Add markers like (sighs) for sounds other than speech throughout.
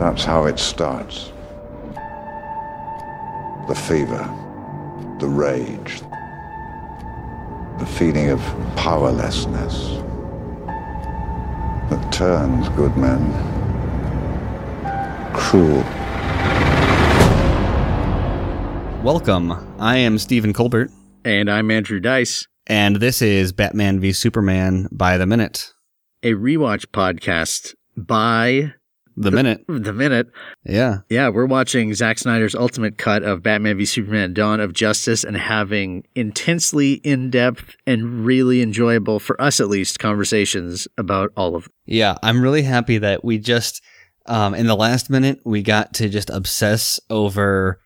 That's how it starts. The fever, the rage, the feeling of powerlessness that turns good men cruel. Welcome. I am Stephen Colbert, And I'm Andrew Dice, and this is Batman v Superman by the Minute. a rewatch podcast by The Minute. (laughs) The Minute. Yeah. Yeah, we're watching Zack Snyder's ultimate cut of Batman v Superman Dawn of Justice and having intensely in depth and really enjoyable, for us at least, conversations about all of them. Yeah. I'm really happy that we just, um, in the last minute, we got to just obsess over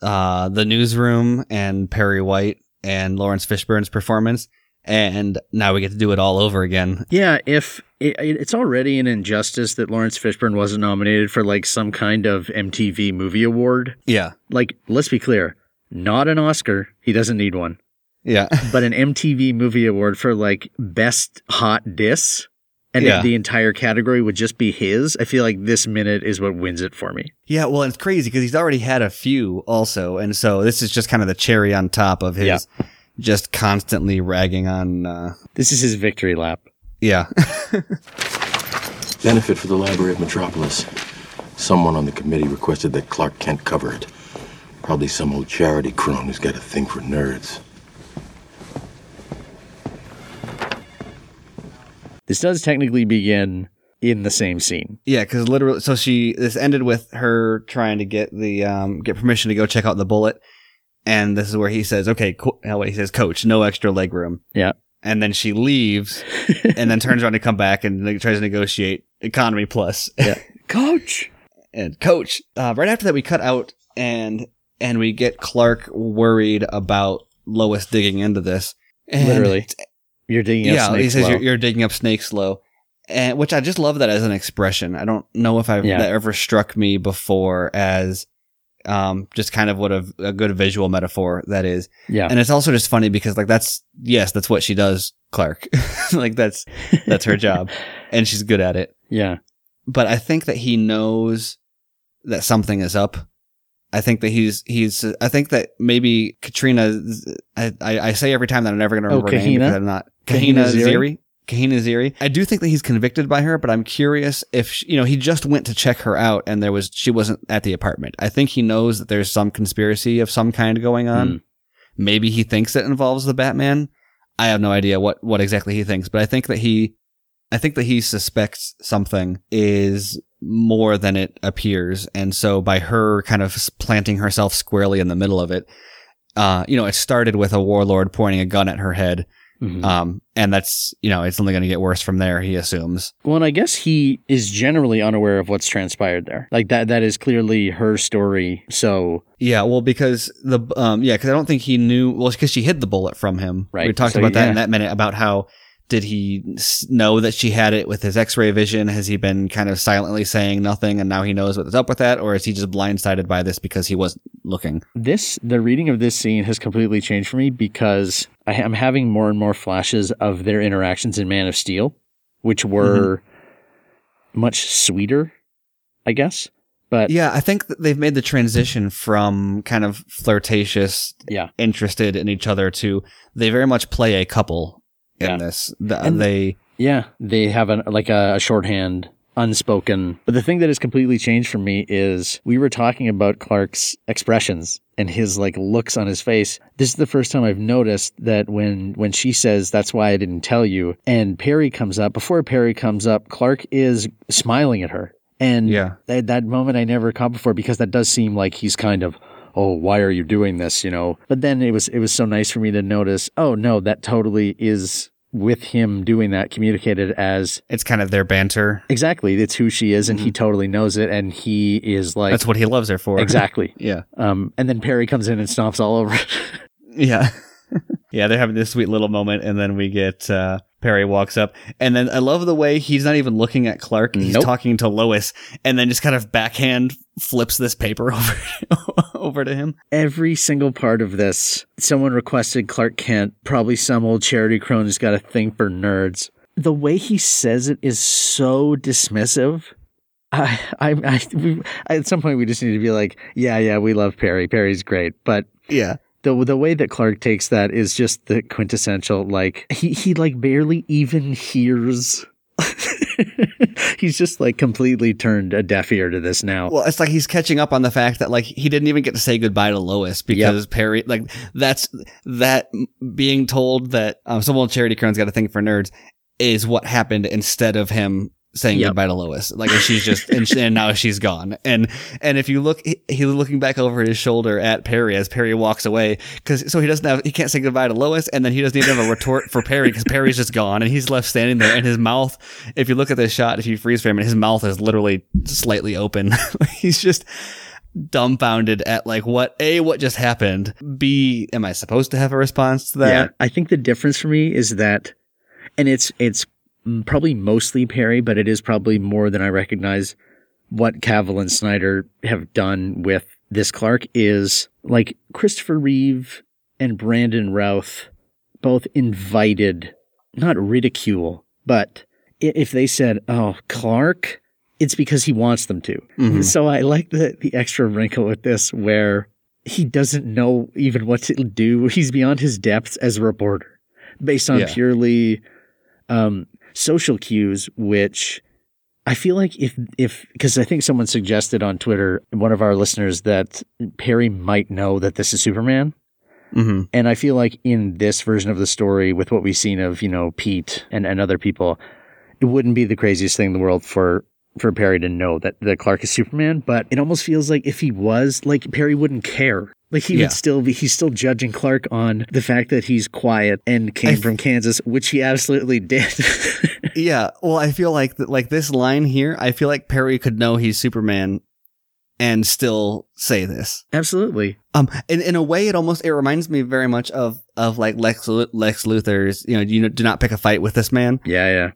uh, the newsroom and Perry White and Laurence Fishburne's performance. And now we get to do it all over again. Yeah, if it, it's already an injustice that Laurence Fishburne wasn't nominated for like some kind of MTV movie award. Yeah. Like, let's be clear, not an Oscar. He doesn't need one. Yeah. (laughs) but an MTV Movie Award for like best hot diss, and Yeah. the entire category would just be his. I feel like this minute is what wins it for me. Yeah, well, it's crazy because he's already had a few also, and so this is just kind of the cherry on top of his Yeah. Just constantly ragging on. Uh, This is his victory lap. yeah, (laughs) Benefit for the Library of Metropolis. Someone on the committee requested that Clark Kent cover it. Probably some old charity crone who's got a thing for nerds. This does technically begin in the same scene. yeah, because literally, so she this ended with her trying to get the um get permission to go check out the bullet, and this is where he says, "Okay, co-, oh, he says, Coach, no extra leg room." Yeah. and then she leaves, (laughs) and then turns around to come back and like, tries to negotiate economy plus. Yeah. (laughs) Coach. and coach uh, right after that we cut out and and we get clark worried about lois digging into this and Literally. You're digging up yeah he says you're, you're digging up snakes low and which i just love that as an expression i don't know if i've Yeah. that ever struck me before as um just kind of what a, a good visual metaphor that is yeah. and it's also just funny because like that's yes that's what she does clark (laughs) like that's that's her job (laughs) and she's good at it yeah. but I think that he knows that something is up. I think that he's he's. I think that maybe Katrina. I, I, I say every time that I'm never going to Oh, remember her name Kahina? because I'm not Kahina Kahina Ziri? Ziri. Kahina Ziri. I do think that he's convicted by her, but I'm curious if she- you know he just went to check her out and there was she wasn't at the apartment. I think he knows that there's some conspiracy of some kind going on. Mm. Maybe he thinks it involves the Batman. I have no idea what what exactly he thinks, but I think that he I think that he suspects something is more than it appears. And so by her kind of planting herself squarely in the middle of it, uh, you know, it started with a warlord pointing a gun at her head. Mhm. Um, and that's, you know, it's only going to get worse from there, he assumes. Well, and I guess he is generally unaware of what's transpired there. Like that that is clearly her story. So Yeah, well, because the, um, yeah, because I don't think he knew, well, because she hid the bullet from him. Right. We talked So, about that yeah. in that minute about how did he know that she had it with his x-ray vision? Has he been kind of silently saying nothing and now he knows what's up with that? Or is he just blindsided by this because he wasn't looking? this the reading of this scene has completely changed for me because I am having more and more flashes of their interactions in Man of Steel, which mm-hmm. were much sweeter, I guess. But Yeah, I think that they've made the transition from kind of flirtatious, Yeah. interested in each other to they very much play a couple in Yeah. this. The, And- they, Yeah, they have an like a, a shorthand, unspoken. But the thing that has completely changed for me is we were talking about Clark's expressions and his like looks on his face. This is the first time I've noticed that when when she says that's why I didn't tell you, and Perry comes up before Perry comes up, Clark is smiling at her, and Yeah. that, that moment I never caught before because that does seem like he's kind of. Oh, why are you doing this? You know, but then it was it was so nice for me to notice. Oh no, that totally is with him doing that communicated as it's kind of their banter. exactly it's who she is and he totally knows it and he is like That's what he loves her for. exactly (laughs) yeah. um and then perry comes in and stomps all over (laughs) Yeah. (laughs) yeah, they're having this sweet little moment, and then we get uh, Perry walks up, and then I love the way he's not even looking at Clark. He's Nope. talking to Lois, and then just kind of backhand flips this paper (laughs) over over to him. every single part of this someone requested clark kent probably some old charity crone who's got a thing for nerds the way he says it is so dismissive I, I, I, we, at some point we just need to be like, yeah, yeah, we love Perry. Perry's great, but Yeah. The the way that Clark takes that is just the quintessential. Like he he like barely even hears. (laughs) He's just like completely turned a deaf ear to this now. Well, it's like he's catching up on the fact that like he didn't even get to say goodbye to Lois because Perry like that's that being told that um, someone Charity Crone's got a thing for nerds is what happened instead of him saying Yep. goodbye to Lois. Like and she's just and, she, and now she's gone. And and if you look, he, he's looking back over his shoulder at Perry as Perry walks away because so he doesn't have he can't say goodbye to Lois, and then he doesn't even have a retort for Perry because Perry's just gone and he's left standing there. And his mouth, if you look at this shot, if you freeze frame it, his mouth is literally slightly open. (laughs) he's just dumbfounded at like what a what just happened. B am I supposed to have a response to that? Yeah, I think the difference for me is that, and it's it's probably mostly Perry, but it is probably more than I recognize. What Cavill and Snyder have done with this Clark is like Christopher Reeve and Brandon Routh both invited, not ridicule, but if they said, "Oh, Clark," it's because he wants them to. Mhm. So I like the the extra wrinkle with this where he doesn't know even what to do. He's beyond his depths as a reporter based on Yeah. purely um, social cues, which I feel like if, if, because I think someone suggested on Twitter, one of our listeners, that Perry might know that this is Superman. Mm-hmm. And I feel like in this version of the story, with what we've seen of, you know, Pete and, and other people, it wouldn't be the craziest thing in the world for for Perry to know that, that Clark is Superman, but it almost feels like if he was, like Perry wouldn't care. Like he Yeah. would still be he's still judging Clark on the fact that he's quiet and came I- from Kansas, which he absolutely did. (laughs) Yeah, well, I feel like th- like this line here. I feel like Perry could know he's Superman and still say this. absolutely. Um, in in a way, it almost it reminds me very much of of like Lex Lex Luthor's. You know, you do not pick a fight with this man. Yeah, yeah.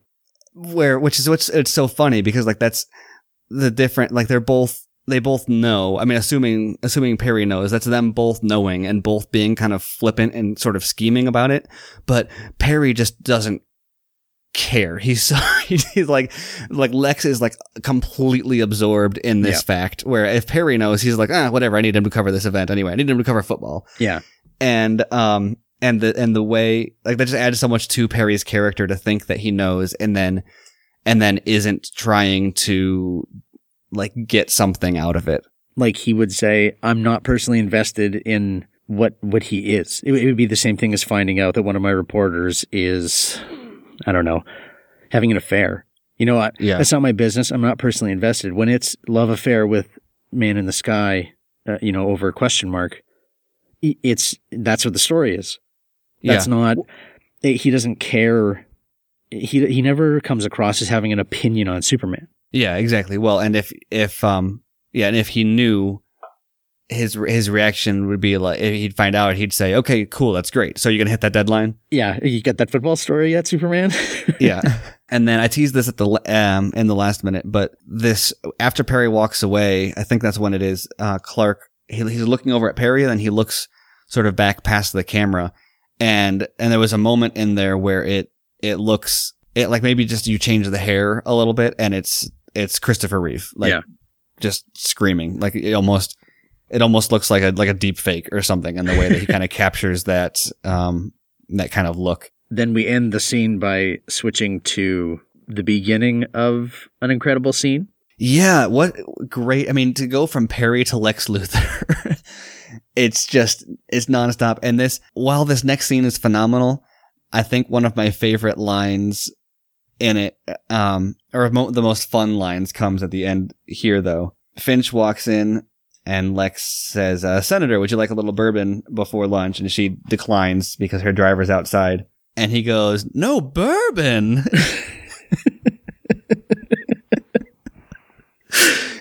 Where which is what's it's so funny because like that's the different. Like they're both they both know. I mean, assuming assuming Perry knows, that's them both knowing and both being kind of flippant and sort of scheming about it. But Perry just doesn't care. He's so (laughs) he's like like Lex is like completely absorbed in this Yeah. fact. Where if Perry knows, he's like, ah, whatever. I need him to cover this event anyway. I need him to cover football. Yeah. And um and the and the way like that just adds so much to Perry's character to think that he knows and then and then isn't trying to like get something out of it. Like he would say, I'm not personally invested in what what he is. It, would- it would be the same thing as finding out that one of my reporters is I don't know, having an affair. You know what? Yeah. That's not my business. I'm not personally invested. When it's love affair with man in the sky, uh, you know, over a question mark, it's that's what the story is. That's not. eh, He doesn't care. He he never comes across as having an opinion on Superman. Yeah, exactly. Well, and if if um yeah, and if he knew his his reaction would be like if he'd find out, he'd say, "Okay, cool, that's great. So you're gonna hit that deadline." Yeah, you got that football story yet, Superman? (laughs) Yeah. and then I teased this at the um in the last minute, but this after Perry walks away, I think that's when it is. Uh, Clark he, he's looking over at Perry, and then he looks sort of back past the camera, and and there was a moment in there where it it looks it like maybe just you change the hair a little bit, and it's it's Christopher Reeve, like Yeah. just screaming, like it almost it almost looks like a like a deep fake or something, in the way that he kind of (laughs) captures that um that kind of look. then we end the scene by switching to the beginning of an incredible scene. Yeah, what great. I mean, to go from Perry to Lex Luthor, (laughs) it's just, it's nonstop. And this, while this next scene is phenomenal, I think one of my favorite lines in it, um, or mo- the most fun lines comes at the end here, though. Finch walks in and Lex says, uh, Senator, would you like a little bourbon before lunch? And she declines because her driver's outside. And he goes, no bourbon. (laughs)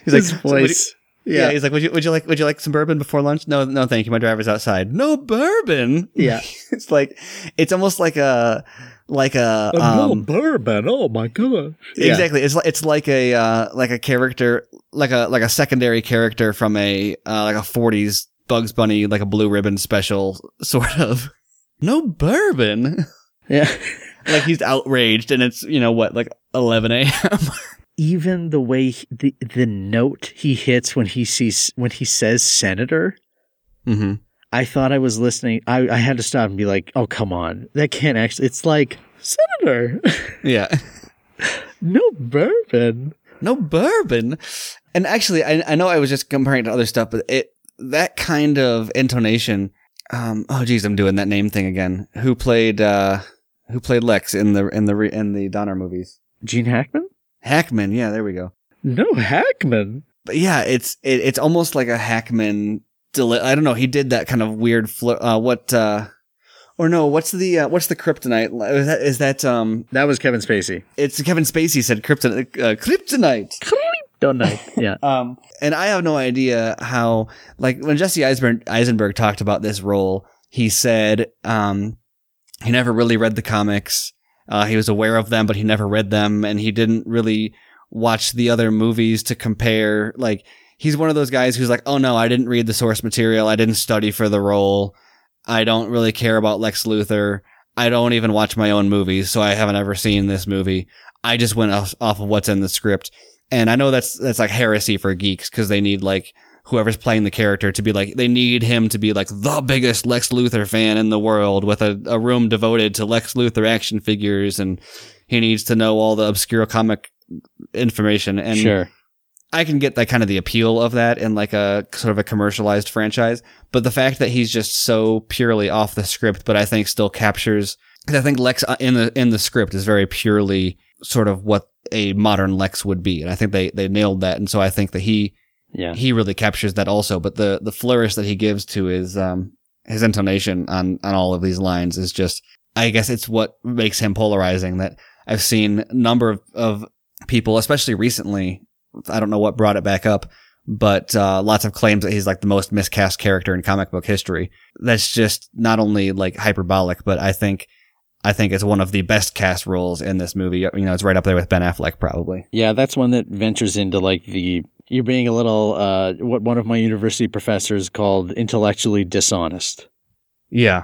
He's His like, "So voice. Yeah. he's like, would you would you like would you like some bourbon before lunch? No, no, thank you. My driver's outside. No bourbon. (laughs) Yeah. it's like it's almost like a like a no um, bourbon. Oh my gosh. exactly. It's like it's like a uh, like a character like a like a secondary character from a uh, like a '40s Bugs Bunny like a Blue Ribbon special (laughs) sort of. No bourbon. (laughs) Yeah. like he's outraged, and it's you know what like 11 a.m. even the way he- the the note he hits when he sees when he says senator, Mm-hmm. I thought I was listening. I, I had to stop and be like, "Oh, come on, that can't actually." It's like senator, (laughs) Yeah. no bourbon. no bourbon. And actually, I, I know I was just comparing to other stuff, but it that kind of intonation. Um, oh, geez, I'm doing that name thing again. Who played uh, who played Lex in the in the in the Donner movies? Gene Hackman? Hackman. Yeah, there we go. No Hackman. But yeah, it's it, it's almost like a Hackman. Deli- I don't know. He did that kind of weird. Fl- uh, what? Uh, or no? What's the uh, what's the kryptonite? Is that, is that um? That was Kevin Spacey. It's Kevin Spacey said kryptonite. Uh, kryptonite. Don't. Yeah. (laughs) Um, and I have no idea how, like, when Jesse Eisenberg, Eisenberg talked about this role, he said, um, he never really read the comics. Uh, he was aware of them, but he never read them, and he didn't really watch the other movies to compare. Like, he's one of those guys who's like, oh no, I didn't read the source material. I didn't study for the role. I don't really care about Lex Luthor. I don't even watch my own movies, so I haven't ever seen this movie. I just went off, off of what's in the script. And I know that's that's like heresy for geeks because they need like whoever's playing the character to be like they need him to be like the biggest Lex Luthor fan in the world with a, a room devoted to Lex Luthor action figures and he needs to know all the obscure comic information and sure. I can get that kind of the appeal of that in like a sort of a commercialized franchise, but the fact that he's just so purely off the script, but I think still captures. Cause I think Lex uh, in the in the script is very purely sort of what a modern Lex would be, and I think they they nailed that, and so I think that he Yeah. he really captures that also. But the the flourish that he gives to his um his intonation on on all of these lines is just, I guess it's what makes him polarizing. That I've seen a number of, of people, especially recently. I don't know what brought it back up, but uh, lots of claims that he's like the most miscast character in comic book history. That's just not only like hyperbolic, but I think I think it's one of the best cast roles in this movie. You know, it's right up there with Ben Affleck, probably. Yeah, that's one that ventures into like the you're being a little uh what one of my university professors called intellectually dishonest. Yeah,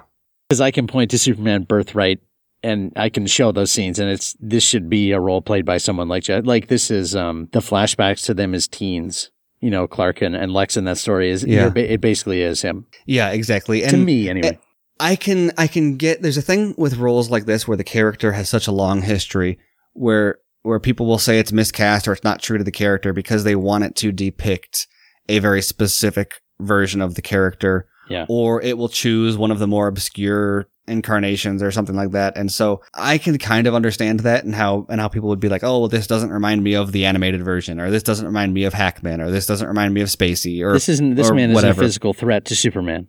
Because I can point to Superman Birthright and I can show those scenes and it's this should be a role played by someone like. Like this is um the flashbacks to them as teens. You know, Clark and, and Lex in that story is Yeah. ba- it basically is him. yeah, exactly. And to me anyway. I can I can get there's a thing with roles like this where the character has such a long history where where people will say it's miscast or it's not true to the character because they want it to depict a very specific version of the character. Yeah. Or it will choose one of the more obscure incarnations or something like that. And so I can kind of understand that and how and how people would be like, "Oh, well this doesn't remind me of the animated version or this doesn't remind me of Hackman or this doesn't remind me of Spacey or this isn't this man isn't a physical threat to Superman.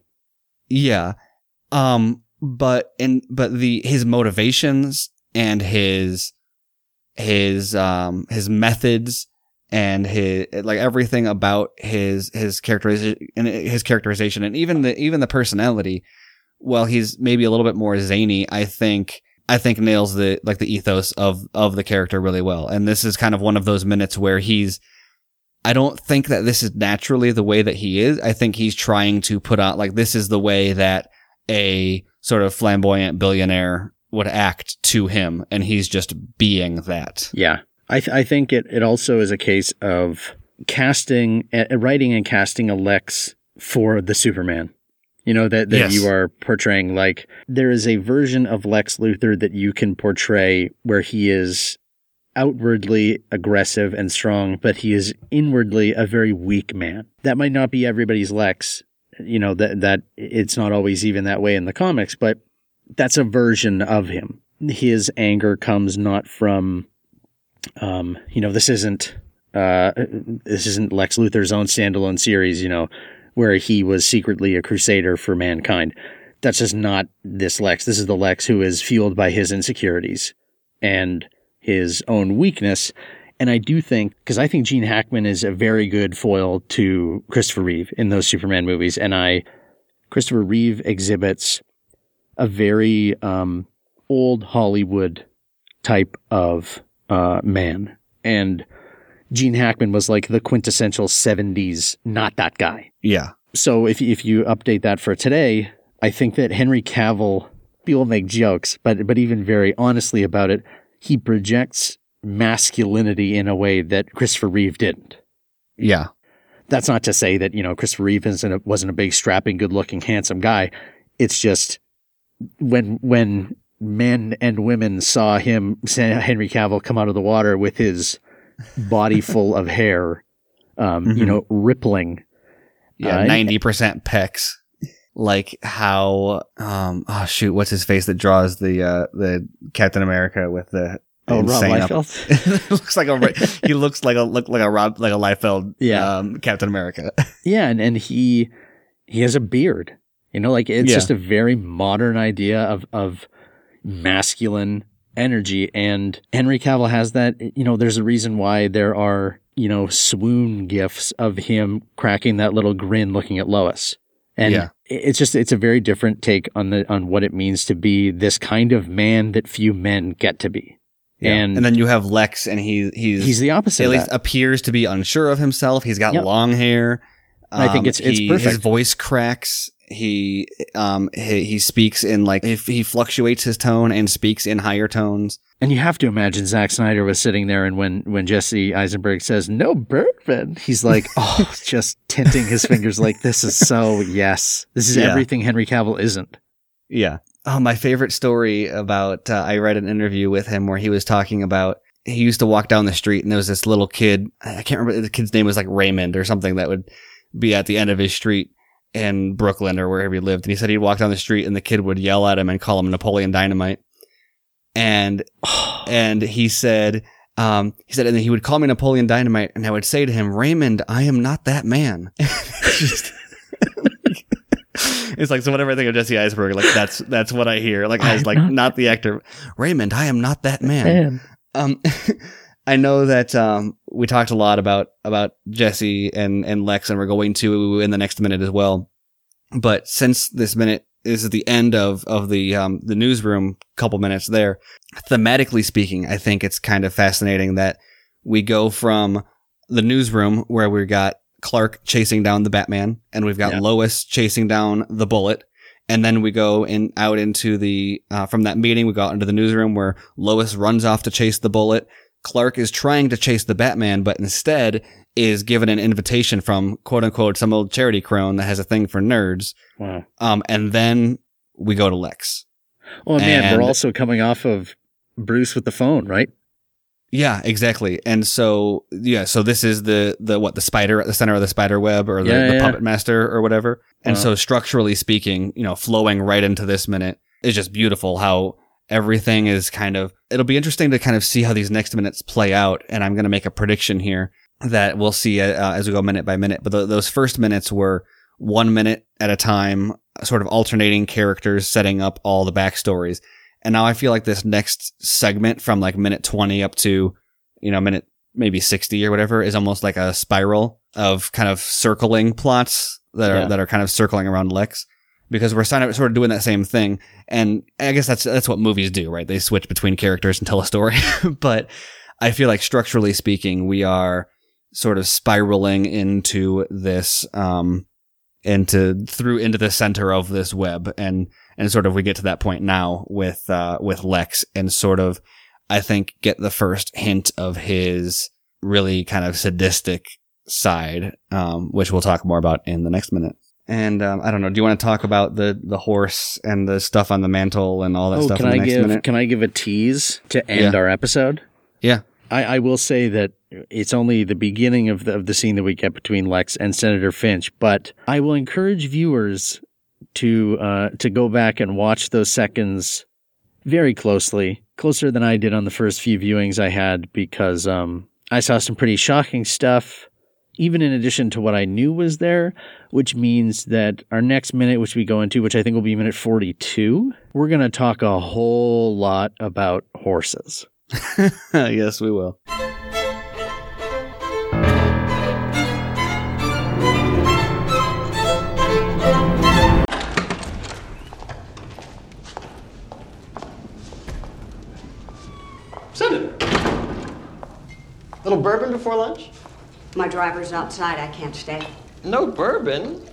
Yeah. Um but in but the his motivations and his his um his methods and his like everything about his his characterization and his characterization and even the even the personality while he's maybe a little bit more zany I think I think nails the like the ethos of of the character really well and this is kind of one of those minutes where he's I don't think that this is naturally the way that he is. I think he's trying to put out like this is the way that a sort of flamboyant billionaire would act to him, and he's just being that. Yeah. I, th- I think it, it also is a case of casting, uh, writing and casting a Lex for the Superman. You know, that, that Yes. you are portraying. Like, there is a version of Lex Luthor that you can portray where he is outwardly aggressive and strong, but he is inwardly a very weak man. That might not be everybody's Lex. You know, that, that it's not always even that way in the comics, but that's a version of him. His anger comes not from um, you know, this isn't uh, this isn't Lex Luthor's own standalone series, you know, where he was secretly a crusader for mankind. That's just not this Lex. This is the Lex who is fueled by his insecurities and his own weakness. And I do think, because I think Gene Hackman is a very good foil to Christopher Reeve in those Superman movies. And I, Christopher Reeve exhibits a very um, old Hollywood type of uh, man. And Gene Hackman was like the quintessential 70s, not that guy. Yeah, So if, if you update that for today, I think that Henry Cavill, people make jokes, but, but even very honestly about it, he projects masculinity in a way that Christopher Reeve didn't. Yeah. That's not to say that, you know, Christopher Reeve isn't a, wasn't a big, strapping, good looking, handsome guy. It's just when, when men and women saw him, Henry Cavill, come out of the water with his body (laughs) full of hair, um, you Mhm. know, rippling. Yeah. Uh, Ninety percent pecs. Like how um oh shoot, what's his face that draws the uh the Captain America with the Oh, Rob Liefeld? (laughs) looks like a he looks like a look like a Rob like a Liefeld Yeah. um, Captain America. (laughs) Yeah, and, and he he has a beard. You know, like it's Yeah. just a very modern idea of of masculine energy. And Henry Cavill has that. You know, there's a reason why there are you know swoon gifs of him cracking that little grin, looking at Lois. And Yeah. it's just it's a very different take on the on what it means to be this kind of man that few men get to be. And, and then you have Lex, and he he's he's the opposite. at least that. appears to be unsure of himself. He's got Yep. long hair. I think Um, it's- it's he- perfect. His voice cracks. He um he, he speaks in like if he fluctuates his tone and speaks in higher tones. And you have to imagine Zack Snyder was sitting there, and when when Jesse Eisenberg says "No bourbon," he's like, (laughs) "Oh, just tinting his fingers like this is so yes, this is Yeah. everything Henry Cavill isn't." Yeah. Oh, my favorite story about uh, I read an interview with him where he was talking about he used to walk down the street and there was this little kid. I can't remember the kid's name was like Raymond or something that would be at the end of his street in Brooklyn or wherever he lived. And he said he'd walk down the street and the kid would yell at him and call him Napoleon Dynamite. And (sighs) and he said um, he said and then he would call me Napoleon Dynamite and I would say to him, Raymond, I am not that man. It's (laughs) just (laughs) it's like so whenever I think of Jesse Eisenberg, like that's that's what I hear. Like I was like not- not the actor Raymond. I am not that man. Um, (laughs) I know that um we talked a lot about about Jesse and and Lex, and we're going to in the next minute as well. But since this minute is the end of of the um the newsroom, couple minutes there, thematically speaking, I think it's kind of fascinating that we go from the newsroom where we got Clark chasing down the Batman, and we've got Yeah. Lois chasing down the Bullet, and then we go in out into the uh, from that meeting we go out into the newsroom where Lois runs off to chase the Bullet. Clark is trying to chase the Batman, but instead is given an invitation from quote unquote some old charity crone that has a thing for nerds. Wow. Um, and then we go to Lex. Oh man, And- we're also coming off of Bruce with the phone, right? Yeah, exactly. And so yeah, so this is the the what the spider at the center of the spider web or the, Yeah, the yeah. puppet master or whatever. And Wow. so structurally speaking, you know, flowing right into this minute is just beautiful how everything is kind of it'll be interesting to kind of see how these next minutes play out and I'm going to make a prediction here that we'll see uh, as we go minute by minute. But th those first minutes were one minute at a time, sort of alternating characters setting up all the backstories. And now I feel like this next segment from like minute 20 up to, you know, minute maybe 60 or whatever is almost like a spiral of kind of circling plots that are, Yeah. that are kind of circling around Lex because we're sort of doing that same thing. And I guess that's, that's what movies do, right? They switch between characters and tell a story. (laughs) but I feel like structurally speaking, we are sort of spiraling into this, um, into through into the center of this web and and sort of we get to that point now with uh with Lex and sort of I think get the first hint of his really kind of sadistic side um which we'll talk more about in the next minute. And um, I don't know. Do you want to talk about the the horse and the stuff on the mantle and all that Oh, stuff can I give minute? can I give a tease to end Yeah. our episode? Yeah. I, I will say that it's only the beginning of the of the scene that we get between Lex and Senator Finch, but I will encourage viewers to uh, to go back and watch those seconds very closely, closer than I did on the first few viewings I had, because um, I saw some pretty shocking stuff, even in addition to what I knew was there, which means that our next minute, which we go into, which I think will be minute 42, we're going to talk a whole lot about horses. (laughs) yes, we will. Senator. Little bourbon before lunch? My driver's outside. I can't stay. No bourbon?